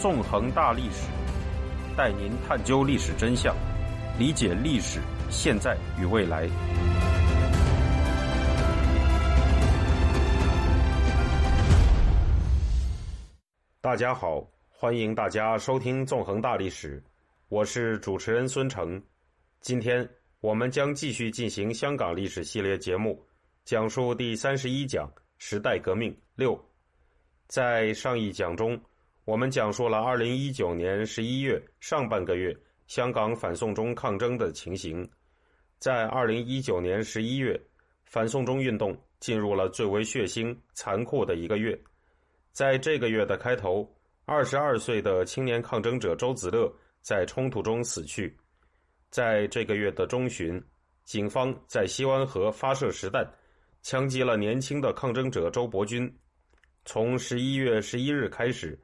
纵横大历史，带您探究历史真相，理解历史现在与未来。大家好，欢迎大家收听《纵横大历史》，我是主持人孙成。今天我们将继续进行香港历史系列节目，讲述第三十一讲“时代革命六”。在上一讲中，我们讲述了二零一九年十一月上半个月香港反送中抗争的情形。在二零一九年十一月，反送中运动进入了最为血腥、残酷的一个月。在这个月的开头，二十二岁的青年抗争者周子乐在冲突中死去。在这个月的中旬，警方在西湾河发射实弹，枪击了年轻的抗争者周伯君。从十一月十一日开始，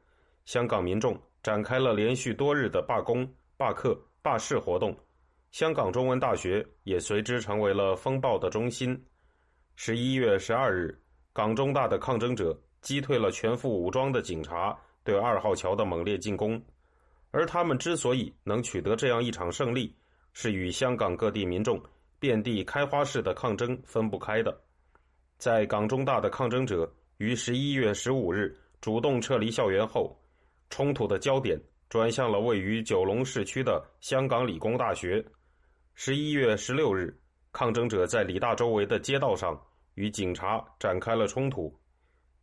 香港民众展开了连续多日的罢工、罢课、罢市活动，香港中文大学也随之成为了风暴的中心。十一月十二日，港中大的抗争者。击退了全副武装的警察对二号桥的猛烈进攻，而他们之所以能取得这样一场胜利，是与香港各地民众遍地开花式的抗争分不开的。在港中大的抗争者于十一月十五日主动撤离校园后，冲突的焦点转向了位于九龙市区的香港理工大学。十一月十六日，抗争者在理大周围的街道上与警察展开了冲突。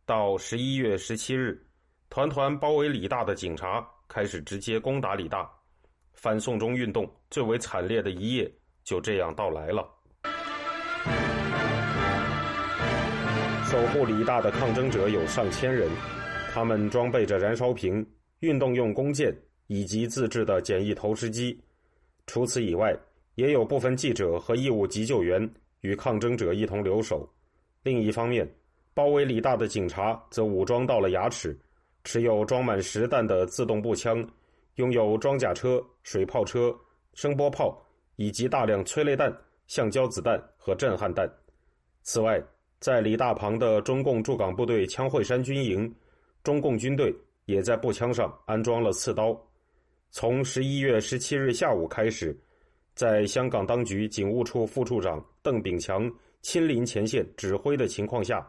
到十一月十七日，团团包围理大的警察开始直接攻打理大，反送中运动最为惨烈的一夜就这样到来了。守护理大的抗争者有上千人，他们装备着燃烧瓶、运动用弓箭以及自制的简易投石机。除此以外，也有部分记者和义务急救员与抗争者一同留守。另一方面，包围李大的警察则武装到了牙齿，持有装满实弹的自动步枪，拥有装甲车、水炮车、声波炮以及大量催泪弹、橡胶子弹和震撼弹。此外，在李大旁的中共驻港部队枪会山军营，中共军队也在步枪上安装了刺刀。从十一月十七日下午开始，在香港当局警务处副处长邓炳强亲临前线指挥的情况下。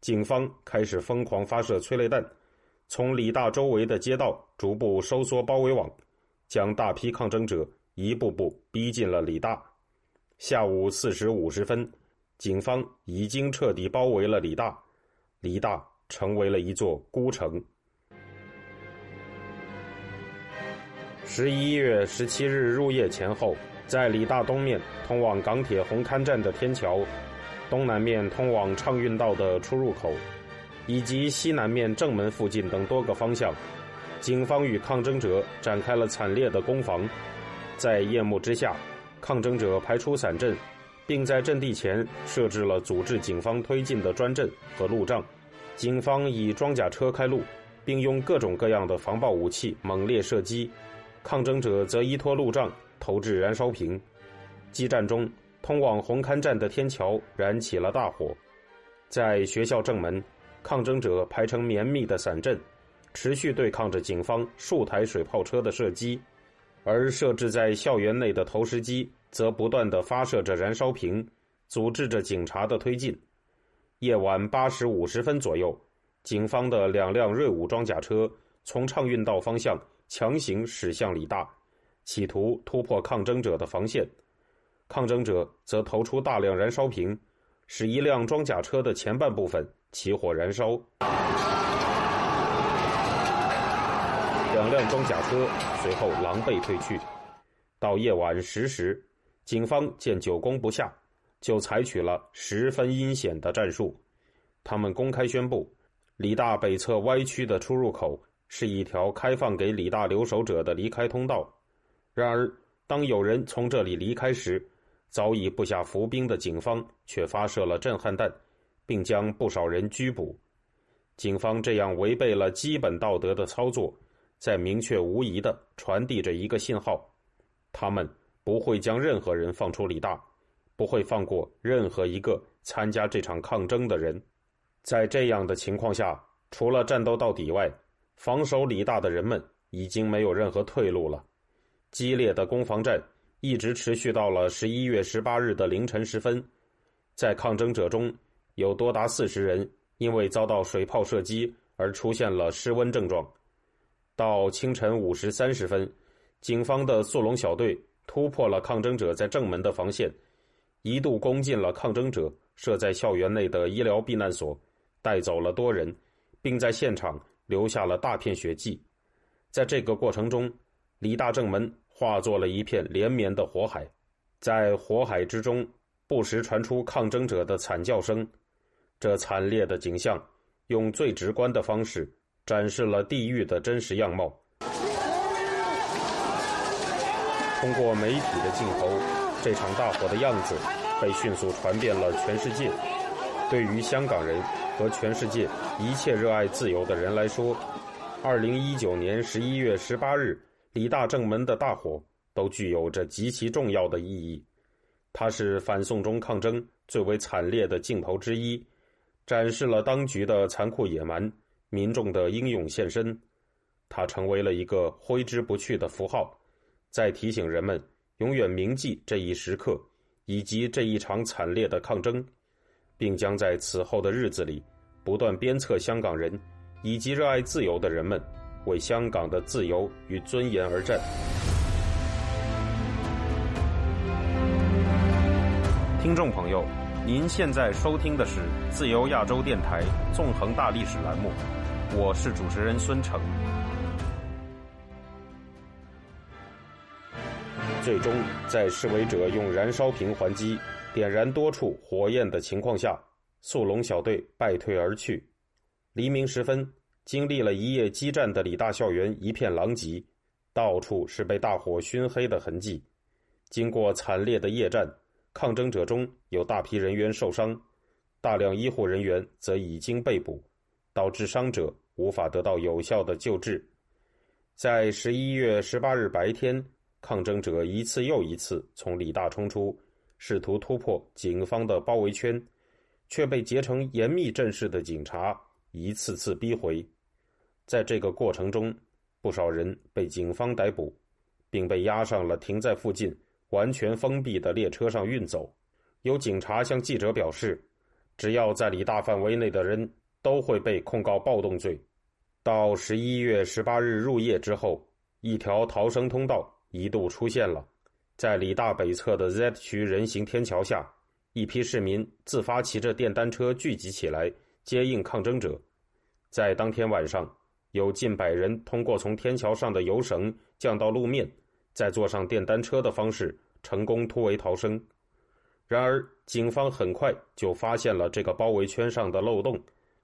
警方开始疯狂发射催泪弹，从李大周围的街道逐步收缩包围网，将大批抗争者一步步逼进了李大。下午四时五十分，警方已经彻底包围了李大，李大成为了一座孤城。十一月十七日入夜前后，在李大东面通往港铁红磡站的天桥。东南面通往畅运道的出入口，以及西南面正门附近等多个方向，警方与抗争者展开了惨烈的攻防。在夜幕之下，抗争者排出散阵，并在阵地前设置了阻滞警方推进的砖阵和路障。警方以装甲车开路，并用各种各样的防爆武器猛烈射击；抗争者则依托路障投掷燃烧瓶。激战中。通往红磡站的天桥燃起了大火，在学校正门，抗争者排成绵密的伞阵，持续对抗着警方数台水炮车的射击，而设置在校园内的投石机则不断的发射着燃烧瓶，阻滞着警察的推进。夜晚八时五十分左右，警方的两辆锐武装甲车从畅运道方向强行驶向理大，企图突破抗争者的防线。抗争者则投出大量燃烧瓶，使一辆装甲车的前半部分起火燃烧。两辆装甲车随后狼狈退去。到夜晚十时，警方见久攻不下，就采取了十分阴险的战术。他们公开宣布，李大北侧歪曲的出入口是一条开放给李大留守者的离开通道。然而，当有人从这里离开时，早已布下伏兵的警方却发射了震撼弹，并将不少人拘捕。警方这样违背了基本道德的操作，在明确无疑的传递着一个信号：他们不会将任何人放出李大，不会放过任何一个参加这场抗争的人。在这样的情况下，除了战斗到底外，防守李大的人们已经没有任何退路了。激烈的攻防战一直持续到了十一月十八日的凌晨时分，在抗争者中有多达四十人因为遭到水炮射击而出现了失温症状。到清晨五时三十分，警方的速龙小队突破了抗争者在正门的防线，一度攻进了抗争者设在校园内的医疗避难所，带走了多人，并在现场留下了大片血迹。在这个过程中，李大正门化作了一片连绵的火海，在火海之中，不时传出抗争者的惨叫声。这惨烈的景象，用最直观的方式。展示了地狱的真实样貌。通过媒体的镜头，这场大火的样子被迅速传遍了全世界。对于香港人和全世界一切热爱自由的人来说，二零一九年十一月十八日李大正门的大火都具有着极其重要的意义。它是反送中抗争最为惨烈的镜头之一，展示了当局的残酷野蛮。民众的英勇献身，它成为了一个挥之不去的符号，在提醒人们永远铭记这一时刻以及这一场惨烈的抗争，并将在此后的日子里不断鞭策香港人以及热爱自由的人们为香港的自由与尊严而战。听众朋友，您现在收听的是自由亚洲电台纵横大历史栏目。我是主持人孙成。最终，在示威者用燃烧瓶还击、点燃多处火焰的情况下，速龙小队败退而去。黎明时分，经历了一夜激战的理大校园一片狼藉，到处是被大火熏黑的痕迹。经过惨烈的夜战，抗争者中有大批人员受伤，大量医护人员则已经被捕，导致伤者。无法得到有效的救治。在十一月十八日白天，抗争者一次又一次从李大冲出，试图突破警方的包围圈，却被结成严密阵势的警察一次次逼回。在这个过程中，不少人被警方逮捕，并被押上了停在附近完全封闭的列车上运走。有警察向记者表示：“只要在李大范围内的人。”都会被控告暴动罪。到十一月十八日入夜之后，一条逃生通道一度出现了，在理大北侧的 Z 区人行天桥下，一批市民自发骑着电单车聚集起来接应抗争者。在当天晚上，有近百人通过从天桥上的油绳降到路面，再坐上电单车的方式成功突围逃生。然而，警方很快就发现了这个包围圈上的漏洞。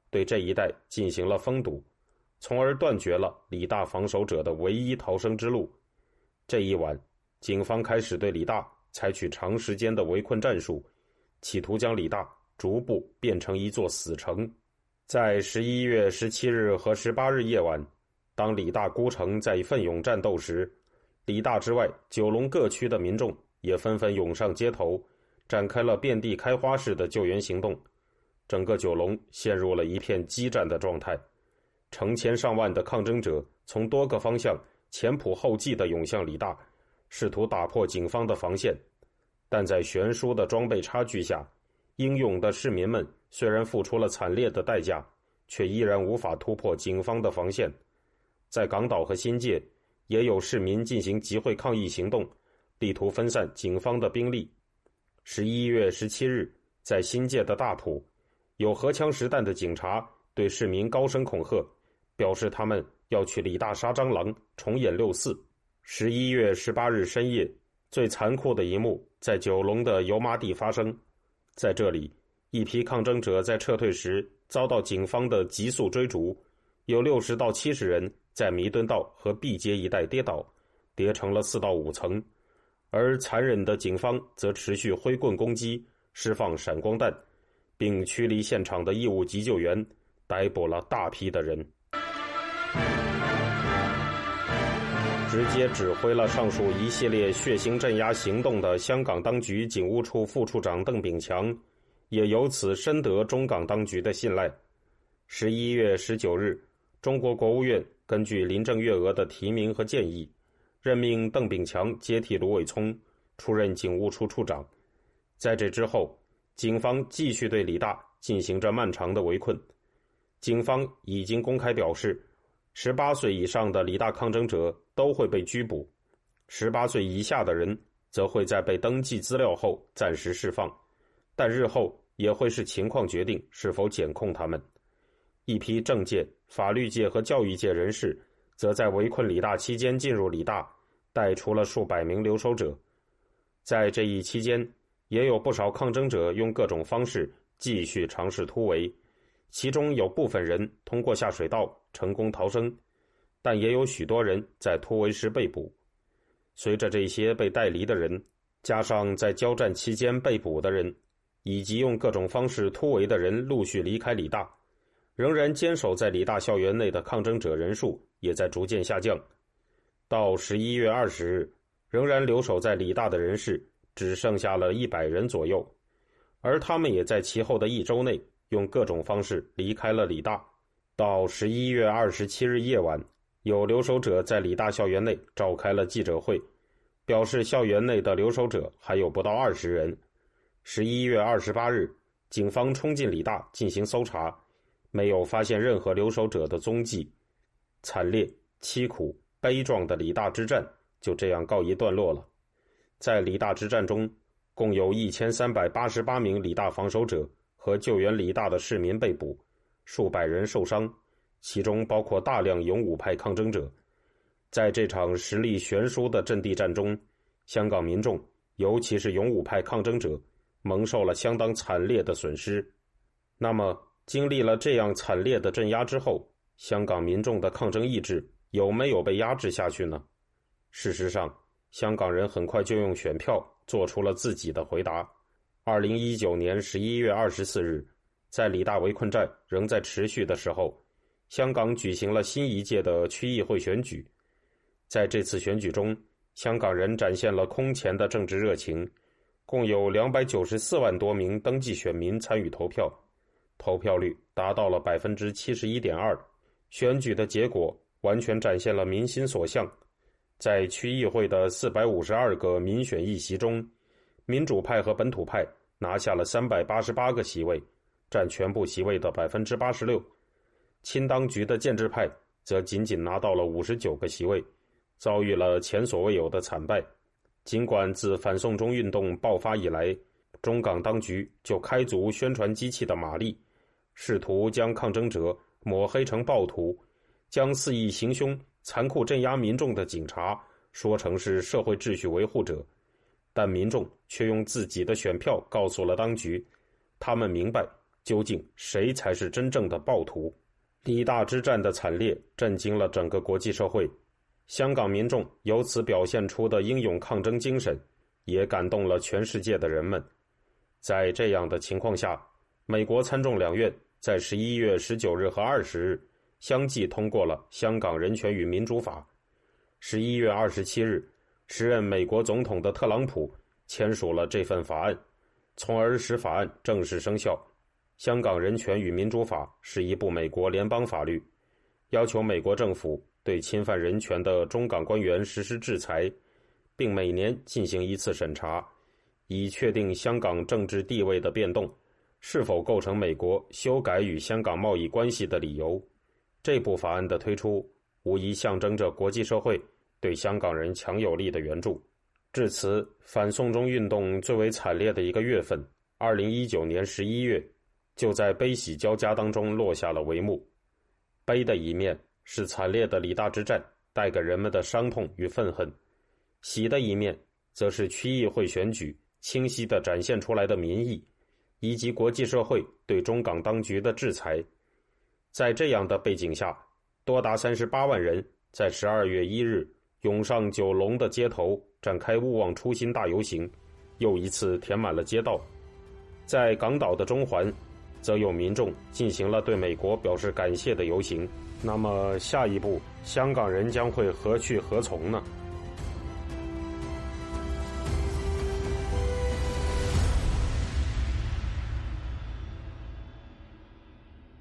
对这一带进行了封堵，从而断绝了李大防守者的唯一逃生之路。这一晚，警方开始对李大采取长时间的围困战术，企图将李大逐步变成一座死城。在十一月十七日和十八日夜晚，当李大孤城在奋勇战斗时，李大之外九龙各区的民众也纷纷涌上街头，展开了遍地开花式的救援行动。整个九龙陷入了一片激战的状态，成千上万的抗争者从多个方向前仆后继地涌向李大，试图打破警方的防线。但在悬殊的装备差距下，英勇的市民们虽然付出了惨烈的代价，却依然无法突破警方的防线。在港岛和新界，也有市民进行集会抗议行动，力图分散警方的兵力。十一月十七日，在新界的大埔。有荷枪实弹的警察对市民高声恐吓，表示他们要去李大杀蟑螂，重演六四。十一月十八日深夜，最残酷的一幕在九龙的油麻地发生。在这里，一批抗争者在撤退时遭到警方的急速追逐，有六十到七十人在弥敦道和毕街一带跌倒，跌成了四到五层。而残忍的警方则持续挥棍攻击，释放闪光弹。并驱离现场的义务急救员，逮捕了大批的人。直接指挥了上述一系列血腥镇压行动的香港当局警务处副处长邓炳强，也由此深得中港当局的信赖。十一月十九日，中国国务院根据林郑月娥的提名和建议，任命邓炳强接替卢伟聪出任警务处处长。在这之后，警方继续对李大进行着漫长的围困。警方已经公开表示，十八岁以上的李大抗争者都会被拘捕，十八岁以下的人则会在被登记资料后暂时释放，但日后也会视情况决定是否检控他们。一批政界、法律界和教育界人士则在围困李大期间进入李大，带出了数百名留守者。在这一期间，也有不少抗争者用各种方式继续尝试突围，其中有部分人通过下水道成功逃生，但也有许多人在突围时被捕。随着这些被带离的人，加上在交战期间被捕的人，以及用各种方式突围的人陆续离开李大。仍然坚守在李大校园内的抗争者人数也在逐渐下降，到十一月二十日，仍然留守在李大的人士只剩下了一百人左右，而他们也在其后的一周内用各种方式离开了李大。到十一月二十七日夜晚，有留守者在李大校园内召开了记者会，表示校园内的留守者还有不到二十人。十一月二十八日，警方冲进李大进行搜查。没有发现任何留守者的踪迹，惨烈、凄苦、悲壮的李大之战就这样告一段落了。在李大之战中，共有一千三百八十八名李大防守者和救援李大的市民被捕，数百人受伤，其中包括大量勇武派抗争者。在这场实力悬殊的阵地战中，香港民众，尤其是勇武派抗争者，蒙受了相当惨烈的损失。那么，经历了这样惨烈的镇压之后，香港民众的抗争意志有没有被压制下去呢？事实上，香港人很快就用选票做出了自己的回答。二零一九年十一月二十四日，在李大围困战仍在持续的时候，香港举行了新一届的区议会选举。在这次选举中，香港人展现了空前的政治热情，共有两百九十四万多名登记选民参与投票。投票率达到了百分之七十一点二，选举的结果完全展现了民心所向。在区议会的四百五十二个民选议席中，民主派和本土派拿下了三百八十八个席位，占全部席位的百分之八十六。亲当局的建制派则仅仅拿到了五十九个席位，遭遇了前所未有的惨败。尽管自反送中运动爆发以来，中港当局就开足宣传机器的马力。试图将抗争者抹黑成暴徒，将肆意行凶、残酷镇压民众的警察说成是社会秩序维护者，但民众却用自己的选票告诉了当局，他们明白究竟谁才是真正的暴徒。李大之战的惨烈震惊了整个国际社会，香港民众由此表现出的英勇抗争精神，也感动了全世界的人们。在这样的情况下，美国参众两院。在十一月十九日和二十日，相继通过了《香港人权与民主法》。十一月二十七日，时任美国总统的特朗普签署了这份法案，从而使法案正式生效。《香港人权与民主法》是一部美国联邦法律，要求美国政府对侵犯人权的中港官员实施制裁，并每年进行一次审查，以确定香港政治地位的变动。是否构成美国修改与香港贸易关系的理由？这部法案的推出，无疑象征着国际社会对香港人强有力的援助。至此，反送中运动最为惨烈的一个月份——二零一九年十一月，就在悲喜交加当中落下了帷幕。悲的一面是惨烈的李大之战带给人们的伤痛与愤恨；喜的一面，则是区议会选举清晰地展现出来的民意。以及国际社会对中港当局的制裁，在这样的背景下，多达三十八万人在十二月一日涌上九龙的街头，展开“勿忘初心”大游行，又一次填满了街道。在港岛的中环，则有民众进行了对美国表示感谢的游行。那么，下一步香港人将会何去何从呢？